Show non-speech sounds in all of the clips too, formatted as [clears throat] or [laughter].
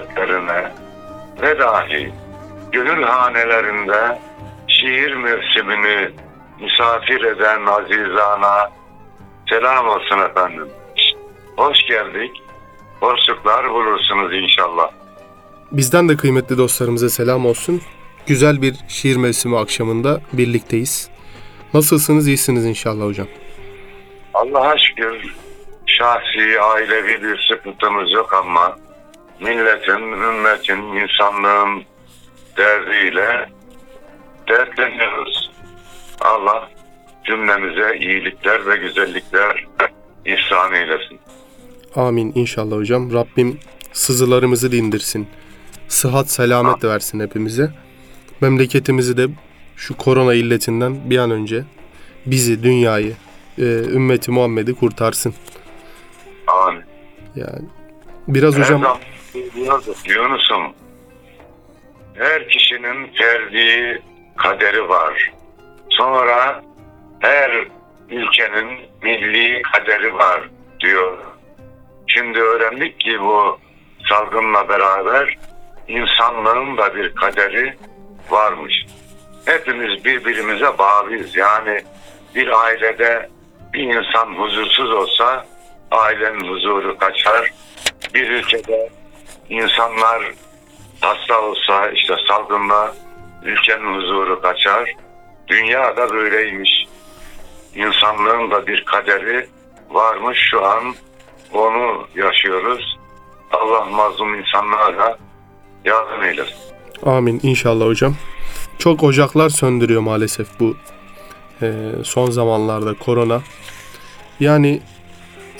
Ümmetlerine ve dahi gönül hanelerinde şiir mevsimini misafir eden azizana selam olsun efendim. Hoş geldik. Boşluklar bulursunuz inşallah. Bizden de kıymetli dostlarımıza selam olsun. Güzel bir şiir mevsimi akşamında birlikteyiz. Nasılsınız? İyisiniz inşallah hocam. Allah'a şükür şahsi, ailevi bir sıkıntımız yok ama milletin, ümmetin, insanlığın derdiyle dertleniyoruz. Allah cümlemize iyilikler ve güzellikler [clears throat] ihsan eylesin. Amin inşallah hocam. Rabbim sızılarımızı dindirsin. Sıhhat, selamet versin hepimize. Memleketimizi de şu korona illetinden bir an önce bizi, dünyayı, e, ümmeti Muhammed'i kurtarsın. Amin. Yani biraz hocam Her zaman Yunus'um her kişinin ferdi kaderi var. Sonra her ülkenin milli kaderi var diyor. Şimdi öğrendik ki bu salgınla beraber insanlığın da bir kaderi varmış. Hepimiz birbirimize bağlıyız. Yani bir ailede bir insan huzursuz olsa ailenin huzuru kaçar. Bir ülkede insanlar hasta olsa işte salgınla ülkenin huzuru kaçar. Dünya da böyleymiş. İnsanlığın da bir kaderi varmış şu an onu yaşıyoruz. Allah mazlum insanlara yardım eylesin. amin inşallah hocam. Çok ocaklar söndürüyor maalesef bu e, son zamanlarda korona. Yani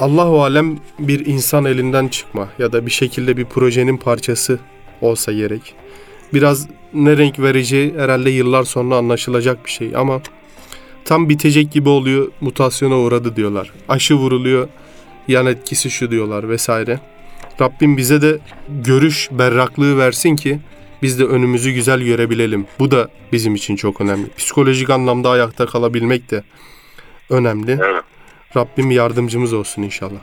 Allahu alem bir insan elinden çıkma ya da bir şekilde bir projenin parçası olsa gerek. Biraz ne renk vereceği herhalde yıllar sonra anlaşılacak bir şey ama tam bitecek gibi oluyor mutasyona uğradı diyorlar. Aşı vuruluyor yan etkisi şu diyorlar vesaire. Rabbim bize de görüş berraklığı versin ki biz de önümüzü güzel görebilelim. Bu da bizim için çok önemli. Psikolojik anlamda ayakta kalabilmek de önemli. Evet. Rabbim yardımcımız olsun inşallah.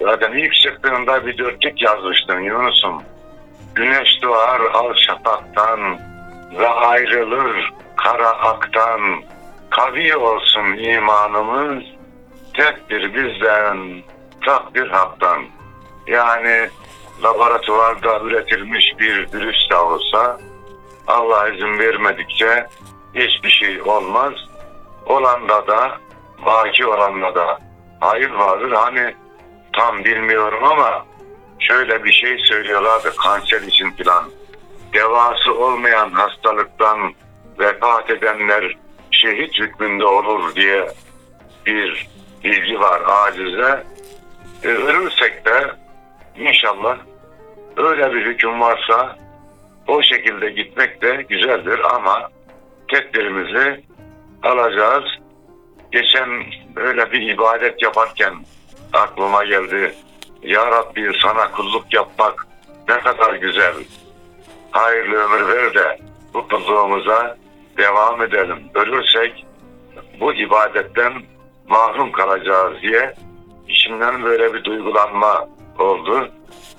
Zaten ilk çıktığında bir dörtlük yazmıştın Yunus'um. Güneş doğar al şafaktan ve ayrılır kara aktan. Kavi olsun imanımız, tekdir bizden, takdir haktan. Yani laboratuvarda üretilmiş bir virüs de olsa Allah izin vermedikçe hiçbir şey olmaz. Olanda da, baki olanda da hayır vardır. Hani tam bilmiyorum ama şöyle bir şey söylüyorlardı kanser için filan. Devası olmayan hastalıktan vefat edenler şehit hükmünde olur diye bir bilgi var acize. E, ölürsek de inşallah öyle bir hüküm varsa o şekilde gitmek de güzeldir ama tedbirimizi alacağız. Geçen böyle bir ibadet yaparken aklıma geldi. Ya Rabbi sana kulluk yapmak ne kadar güzel. Hayırlı ömür ver de bu kulluğumuza devam edelim. Ölürsek bu ibadetten mahrum kalacağız diye içimden böyle bir duygulanma oldu.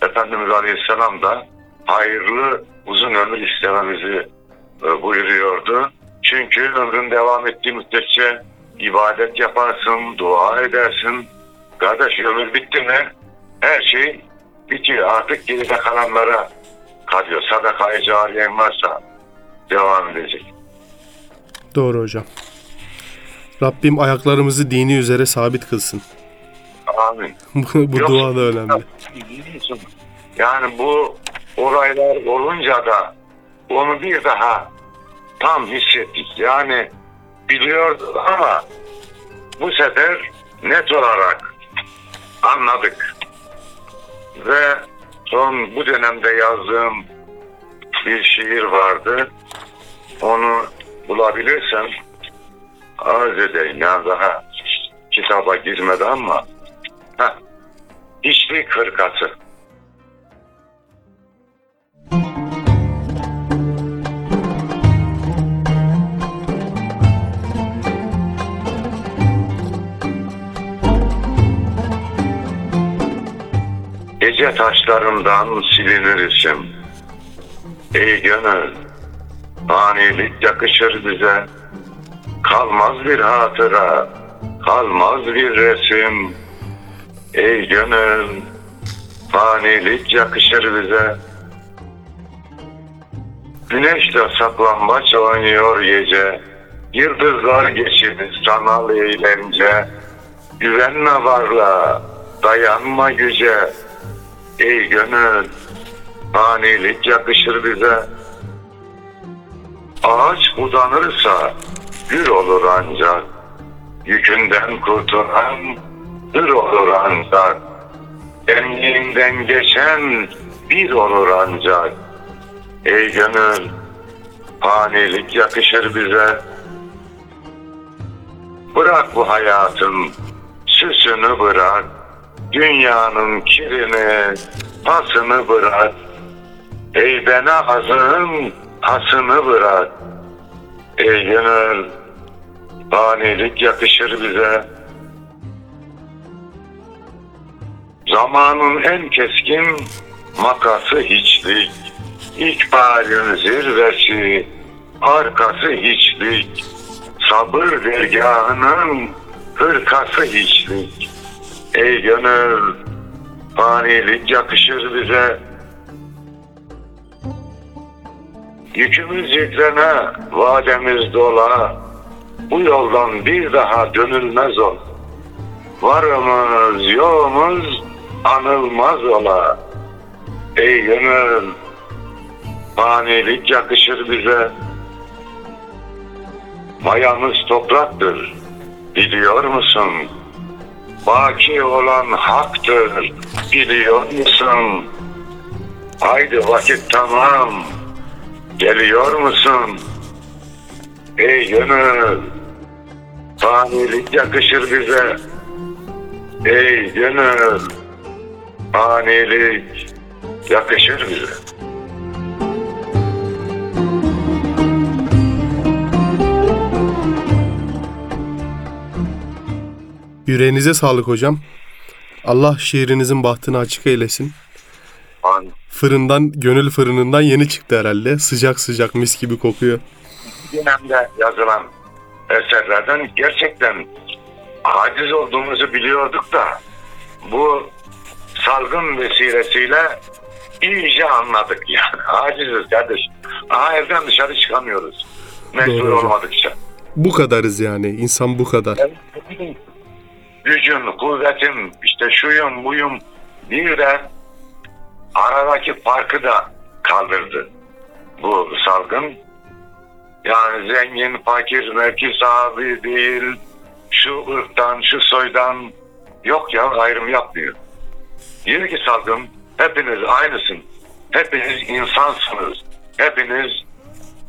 Efendimiz Aleyhisselam da hayırlı uzun ömür istememizi e, buyuruyordu. Çünkü ömrün devam ettiği müddetçe ibadet yaparsın, dua edersin. Kardeş ömür bitti mi her şey bitiyor. Artık geride kalanlara kalıyor. Sadakayı cariyen varsa devam edecek. Doğru hocam. Rabbim ayaklarımızı dini üzere sabit kılsın. Amin. [laughs] Bu bu Yok. dua da önemli. Yani bu olaylar olunca da onu bir daha tam hissettik. Yani biliyorduk ama bu sefer net olarak anladık. Ve son bu dönemde yazdığım bir şiir vardı. Onu bulabilirsem arz edeyim. Yani daha kitaba girmedi ama Heh. İşlik hırkası. Gece taşlarından silinir isim. Ey gönül, fanilik yakışır bize. Kalmaz bir hatıra, kalmaz bir resim. Ey gönül, fanilik yakışır bize. Güneş de saklambaç oynuyor gece. Yıldızlar geçir sanal eğlence. Güvenme varlığa, dayanma güce. Ey gönül, fanilik yakışır bize. Ağaç uzanırsa gül olur ancak. Yükünden kurtulan hır olur ancak. Emniğinden geçen bir olur ancak. Ey gönül, fanilik yakışır bize. Bırak bu hayatın süsünü bırak. Dünyanın kirini, pasını bırak. Ey bana azın hasını bırak. Ey gönül, fanilik yakışır bize. Zamanın en keskin makası hiçlik. İkbalin zirvesi, arkası hiçlik. Sabır dergahının hırkası hiçlik. Ey gönül, fanilik yakışır bize. Yükümüz yüklene, vademiz dola. Bu yoldan bir daha dönülmez ol. Varımız, yoğumuz anılmaz ola. Ey gönül, fanilik yakışır bize. Mayamız topraktır, biliyor musun? Baki olan haktır, biliyor musun? Haydi vakit tamam, geliyor musun? Ey gönül, fanilik yakışır bize. Ey gönül, fanilik yakışır bize. Yüreğinize sağlık hocam. Allah şiirinizin bahtını açık eylesin. Amin. Fırından, gönül fırınından yeni çıktı herhalde. Sıcak sıcak mis gibi kokuyor. dönemde yazılan eserlerden gerçekten aciz olduğumuzu biliyorduk da bu salgın vesilesiyle iyice anladık yani. [laughs] Aciziz kardeş. Aha evden dışarı çıkamıyoruz. Mecbur olmadıkça. Bu kadarız yani. İnsan bu kadar. Gücün, kuvvetim, işte şuyum, buyum bir de aradaki farkı da kaldırdı bu salgın. Yani zengin, fakir, mevki sahibi değil, şu ırktan, şu soydan yok ya ayrım yapmıyor. Diyor ki salgın, hepiniz aynısın. Hepiniz insansınız. Hepiniz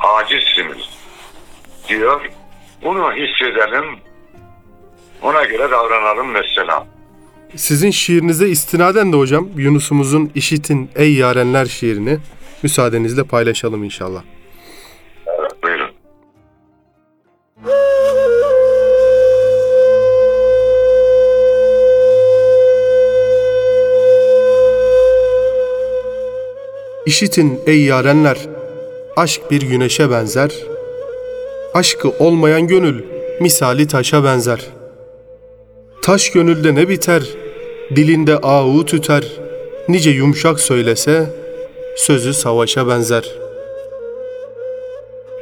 acizsiniz. Diyor. Bunu hissedelim. Ona göre davranalım mesela. Sizin şiirinize istinaden de hocam Yunus'umuzun İşitin Ey Yarenler şiirini müsaadenizle paylaşalım inşallah. Evet, buyurun. İşitin ey yarenler, aşk bir güneşe benzer. Aşkı olmayan gönül misali taşa benzer. Taş gönülde ne biter, dilinde ağu tüter. Nice yumuşak söylese, sözü savaşa benzer.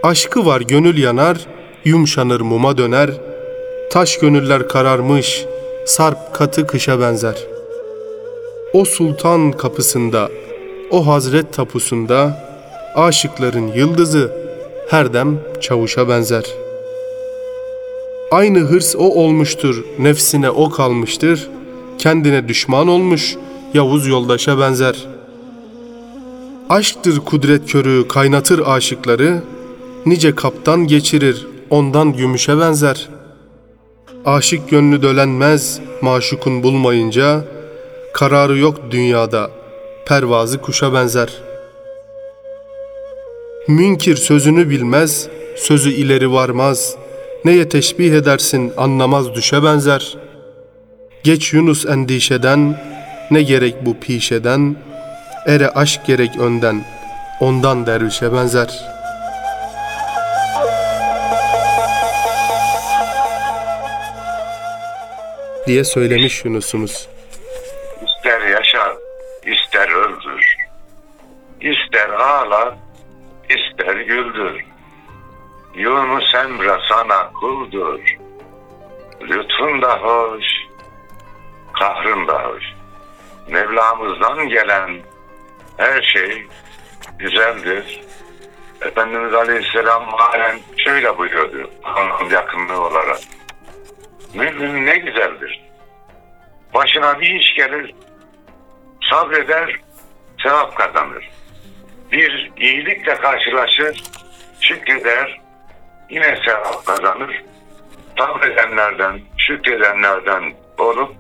Aşkı var gönül yanar, yumşanır muma döner. Taş gönüller kararmış, sarp katı kışa benzer. O sultan kapısında, o hazret tapusunda aşıkların yıldızı her dem çavuşa benzer. Aynı hırs o olmuştur, nefsine o kalmıştır, kendine düşman olmuş, Yavuz yoldaşa benzer. Aşktır kudret körü kaynatır aşıkları, nice kaptan geçirir, ondan gümüşe benzer. Aşık gönlü dölenmez, maşukun bulmayınca, kararı yok dünyada, pervazı kuşa benzer. Münkir sözünü bilmez, sözü ileri varmaz. Neye teşbih edersin anlamaz düşe benzer. Geç Yunus endişeden, ne gerek bu pişeden, ere aşk gerek önden, ondan dervişe benzer. diye söylemiş Yunus'umuz. İster yaşar, ister öldür. İster ağlar, ister güldür. Yunus Emre sana kuldur. Lütfun da hoş, kahrın da hoş. Mevlamızdan gelen her şey güzeldir. Efendimiz Aleyhisselam halen şöyle buyuruyordu Allah'ın yakınlığı olarak. Mümin ne güzeldir. Başına bir iş gelir, sabreder, sevap kazanır. Bir iyilikle karşılaşır, şükreder, yine sevap kazanır. Sabredenlerden, şükredenlerden olup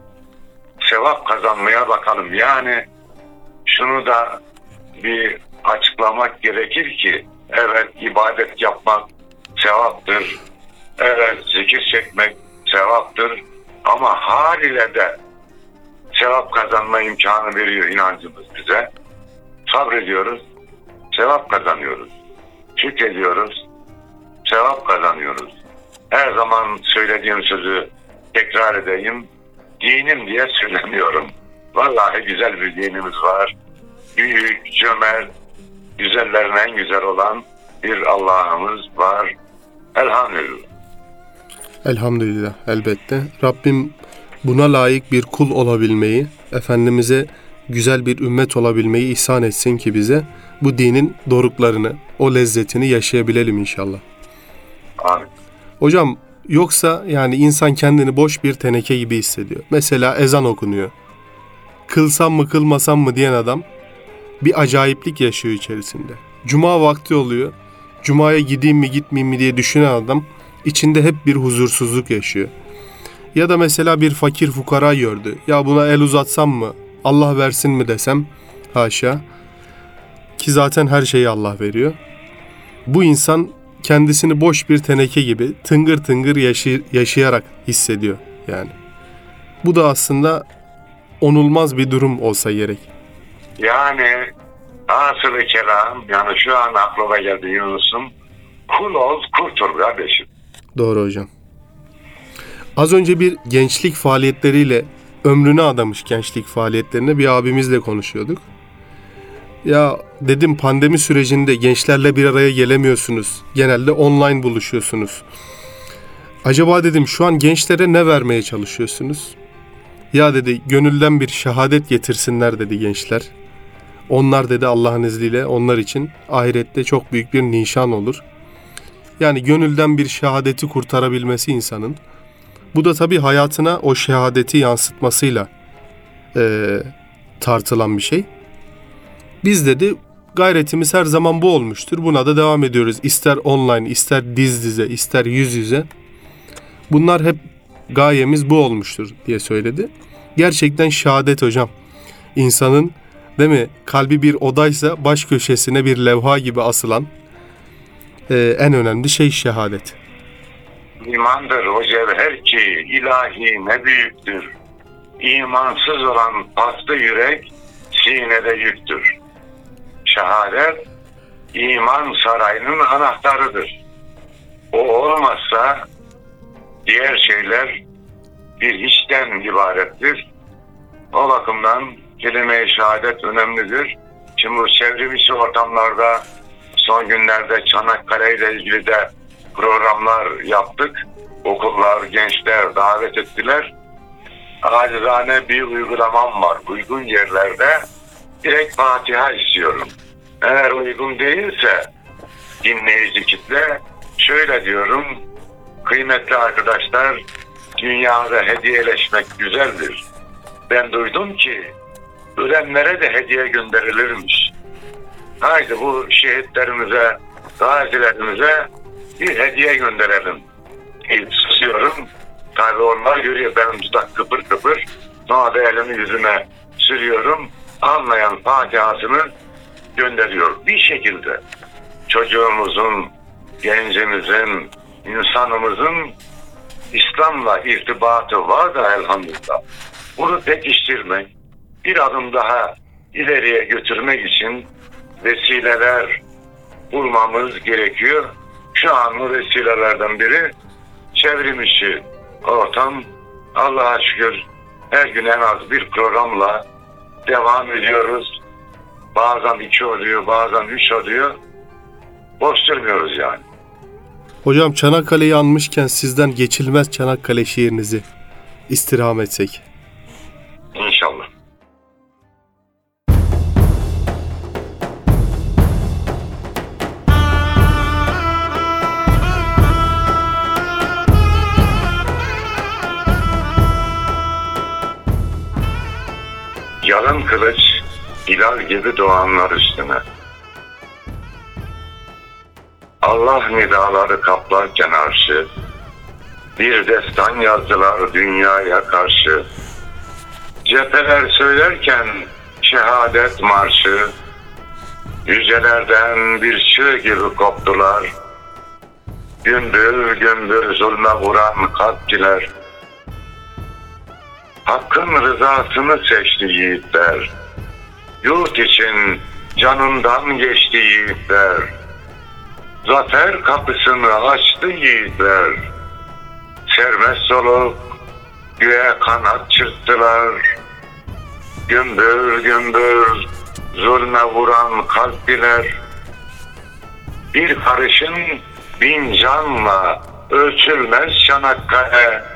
sevap kazanmaya bakalım. Yani şunu da bir açıklamak gerekir ki evet ibadet yapmak sevaptır. Evet zikir çekmek sevaptır. Ama hal ile de sevap kazanma imkanı veriyor inancımız bize. Sabrediyoruz, sevap kazanıyoruz. Şükrediyoruz, sevap kazanıyoruz. Her zaman söylediğim sözü tekrar edeyim. Dinim diye söylemiyorum. Vallahi güzel bir dinimiz var. Büyük, cömert, güzellerin en güzel olan bir Allah'ımız var. Elhamdülillah. Elhamdülillah elbette. Rabbim buna layık bir kul olabilmeyi, Efendimiz'e güzel bir ümmet olabilmeyi ihsan etsin ki bize bu dinin doruklarını, o lezzetini yaşayabilelim inşallah. Amin. Hocam yoksa yani insan kendini boş bir teneke gibi hissediyor. Mesela ezan okunuyor. Kılsam mı kılmasam mı diyen adam bir acayiplik yaşıyor içerisinde. Cuma vakti oluyor. Cuma'ya gideyim mi gitmeyeyim mi diye düşünen adam içinde hep bir huzursuzluk yaşıyor. Ya da mesela bir fakir fukara gördü. Ya buna el uzatsam mı? Allah versin mi desem? Haşa. Ki zaten her şeyi Allah veriyor. Bu insan kendisini boş bir teneke gibi tıngır tıngır yaşı- yaşayarak hissediyor yani. Bu da aslında onulmaz bir durum olsa gerek. Yani asıl kelam yani şu an aklıma geldi Yunus'um. Kul ol kurtul kardeşim. Doğru hocam. Az önce bir gençlik faaliyetleriyle ömrünü adamış gençlik faaliyetlerine bir abimizle konuşuyorduk. Ya dedim pandemi sürecinde gençlerle bir araya gelemiyorsunuz. Genelde online buluşuyorsunuz. Acaba dedim şu an gençlere ne vermeye çalışıyorsunuz? Ya dedi gönülden bir şehadet getirsinler dedi gençler. Onlar dedi Allah'ın izniyle onlar için ahirette çok büyük bir nişan olur. Yani gönülden bir şehadeti kurtarabilmesi insanın. Bu da tabii hayatına o şehadeti yansıtmasıyla eee, tartılan bir şey. Biz dedi gayretimiz her zaman bu olmuştur. Buna da devam ediyoruz. İster online, ister diz dize, ister yüz yüze. Bunlar hep gayemiz bu olmuştur diye söyledi. Gerçekten şehadet hocam. İnsanın değil mi kalbi bir odaysa baş köşesine bir levha gibi asılan e, en önemli şey şehadet. İmandır o cevher ki ilahi ne büyüktür. İmansız olan paslı yürek sinede yüktür. Şehadet iman sarayının anahtarıdır. O olmazsa diğer şeyler bir hiçten ibarettir. O bakımdan kelime-i şehadet önemlidir. Şimdi bu çevrimiçi ortamlarda son günlerde Çanakkale ile ilgili de programlar yaptık. Okullar, gençler davet ettiler. Acizane bir uygulamam var. Uygun yerlerde direkt Fatiha istiyorum. Eğer uygun değilse dinleyici kitle şöyle diyorum. Kıymetli arkadaşlar dünyada hediyeleşmek güzeldir. Ben duydum ki ölenlere de hediye gönderilirmiş. Haydi bu şehitlerimize, gazilerimize bir hediye gönderelim. E, susuyorum. Tabii onlar görüyor benim dudak kıpır kıpır. Sonra elimi yüzüme sürüyorum. Anlayan Fatiha'sını gönderiyor. Bir şekilde çocuğumuzun, gencimizin, insanımızın İslam'la irtibatı var da elhamdülillah. Bunu pekiştirmek, bir adım daha ileriye götürmek için vesileler bulmamız gerekiyor. Şu an bu vesilelerden biri çevrim içi ortam. Allah'a şükür her gün en az bir programla devam ediyoruz. Bazen iki oluyor, bazen üç oluyor. Boş durmuyoruz yani. Hocam Çanakkale'yi anmışken sizden geçilmez Çanakkale şiirinizi istirham etsek. İnşallah. Yalın kılıç hilal gibi doğanlar üstüne. Allah nidaları kaplarken arşı, bir destan yazdılar dünyaya karşı. Cepheler söylerken şehadet marşı, yücelerden bir çığ gibi koptular. Gümbür gümbür zulme vuran kalpçiler. Hakkın rızasını seçti yiğitler. Yurt için canından geçti yiğitler. Zafer kapısını açtı yiğitler. Serbest olup göğe kanat çırptılar. Gümbür gümbür zulme vuran kalptiler. Bir karışın bin canla ölçülmez Çanakkale.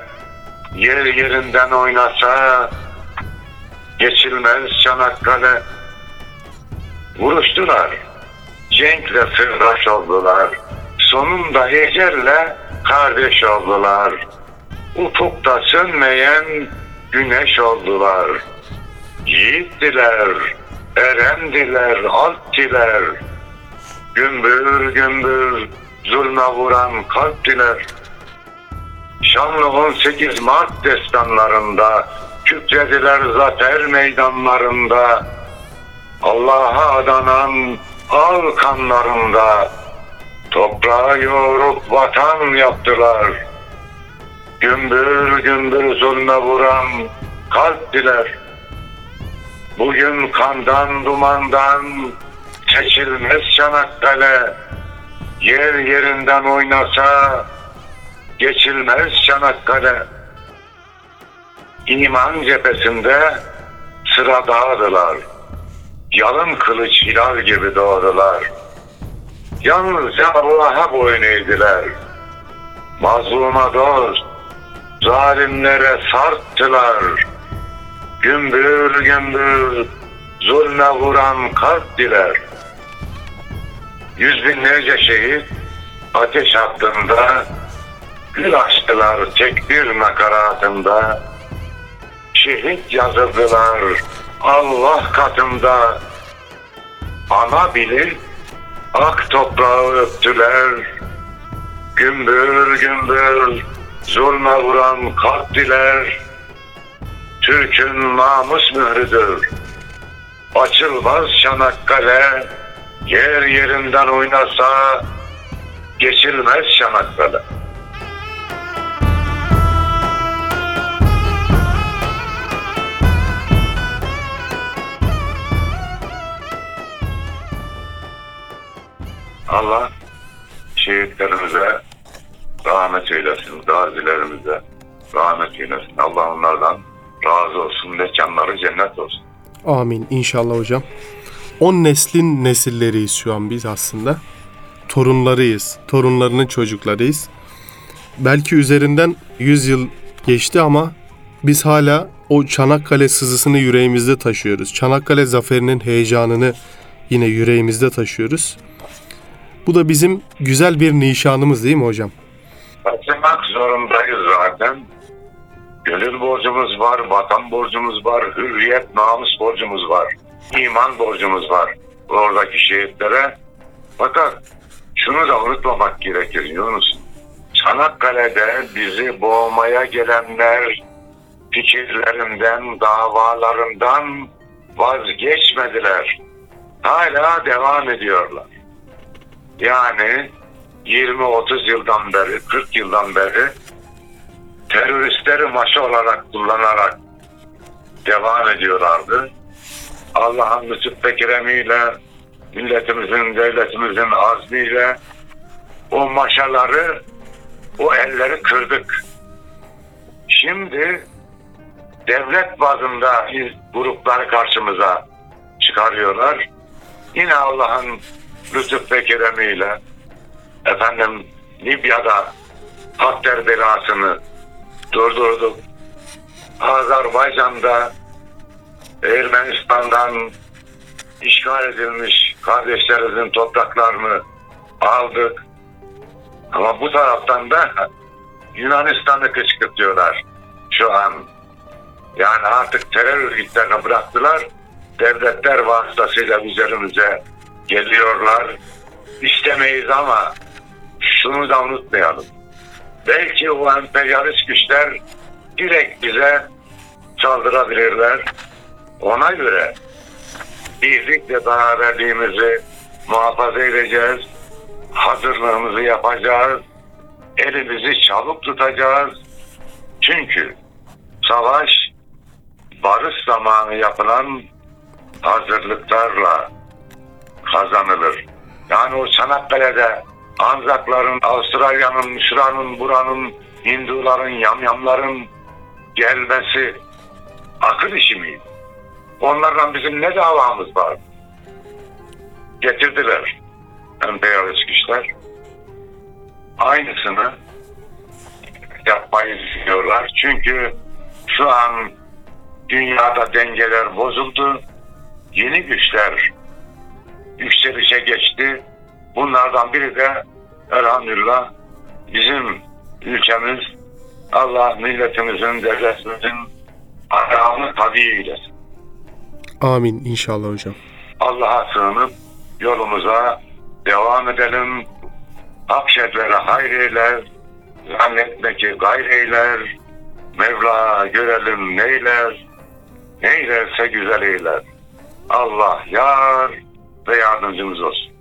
Yer yerinden oynasa geçilmez Çanakkale. Vuruştular. Cenkle sırdaş oldular. Sonunda ecelle kardeş oldular. Ufukta sönmeyen güneş oldular. Yiğittiler, erendiler, alptiler. Gümbür gümbür zulme vuran kalptiler. Şanlı 18 Mart destanlarında kükrediler zafer meydanlarında. Allah'a adanan al kanlarında toprağı yoğurup vatan yaptılar. Gümbür gümbür zulme vuran kalp diler. Bugün kandan dumandan seçilmez Çanakkale. Yer yerinden oynasa geçilmez Çanakkale. İman cephesinde sıra dağıdılar. Yalın kılıç hilal gibi doğdular. Yalnızca Allah'a boyun eğdiler. Mazluma dost, zalimlere sarttılar. Gümbür gümbür zulme vuran kalp diler. Yüz binlerce şehit ateş hattında gül açtılar tek bir nakaratında. Şehit yazıldılar Allah katında. Ana bilir ak toprağı öptüler. Gümbür gümbür zulme vuran kalp diler. Türk'ün namus mührüdür. Açılmaz Çanakkale, yer yerinden oynasa geçilmez Çanakkale. Allah şehitlerimize rahmet eylesin, gazilerimize rahmet eylesin. Allah onlardan razı olsun, mekanları cennet olsun. Amin inşallah hocam. 10 neslin nesilleriyiz şu an biz aslında. Torunlarıyız. Torunlarının çocuklarıyız. Belki üzerinden 100 yıl geçti ama biz hala o Çanakkale sızısını yüreğimizde taşıyoruz. Çanakkale zaferinin heyecanını yine yüreğimizde taşıyoruz. Bu da bizim güzel bir nişanımız değil mi hocam? Taşımak zorundayız zaten. Gönül borcumuz var, vatan borcumuz var, hürriyet, namus borcumuz var, iman borcumuz var oradaki şehitlere. Fakat şunu da unutmamak gerekir Yunus. Çanakkale'de bizi boğmaya gelenler fikirlerinden, davalarından vazgeçmediler. Hala devam ediyorlar. Yani 20-30 yıldan beri, 40 yıldan beri teröristleri maşa olarak kullanarak devam ediyorlardı. Allah'ın lütuf ve keremiyle, milletimizin, devletimizin azmiyle o maşaları, o elleri kırdık. Şimdi devlet bazında grupları karşımıza çıkarıyorlar. Yine Allah'ın lütuf ve keremiyle efendim Libya'da Hakter belasını durdurduk. Azerbaycan'da Ermenistan'dan işgal edilmiş kardeşlerimizin topraklarını aldık. Ama bu taraftan da Yunanistan'ı kışkırtıyorlar şu an. Yani artık terör örgütlerini bıraktılar. Devletler vasıtasıyla üzerimize geliyorlar. İstemeyiz ama şunu da unutmayalım. Belki o emperyalist güçler direkt bize saldırabilirler. Ona göre birlik ve beraberliğimizi muhafaza edeceğiz. Hazırlığımızı yapacağız. Elimizi çabuk tutacağız. Çünkü savaş barış zamanı yapılan hazırlıklarla kazanılır. Yani o Çanakkale'de Anzakların, Avustralya'nın, Mısır'ın, buranın, Hinduların, yamyamların gelmesi akıl işi miydi? Onlarla bizim ne davamız var? Getirdiler emperyalist güçler. Aynısını yapmayı düşünüyorlar. Çünkü şu an dünyada dengeler bozuldu. Yeni güçler yükselişe geçti. Bunlardan biri de elhamdülillah bizim ülkemiz Allah milletimizin, devletimizin ayağını tabi eylesin. Amin inşallah hocam. Allah'a sığınıp yolumuza devam edelim. Akşetlere hayır eyler, zannetme ki gayr eyler. Mevla görelim neyler, neylerse güzel eyler. Allah yar ve yardımcımız olsun.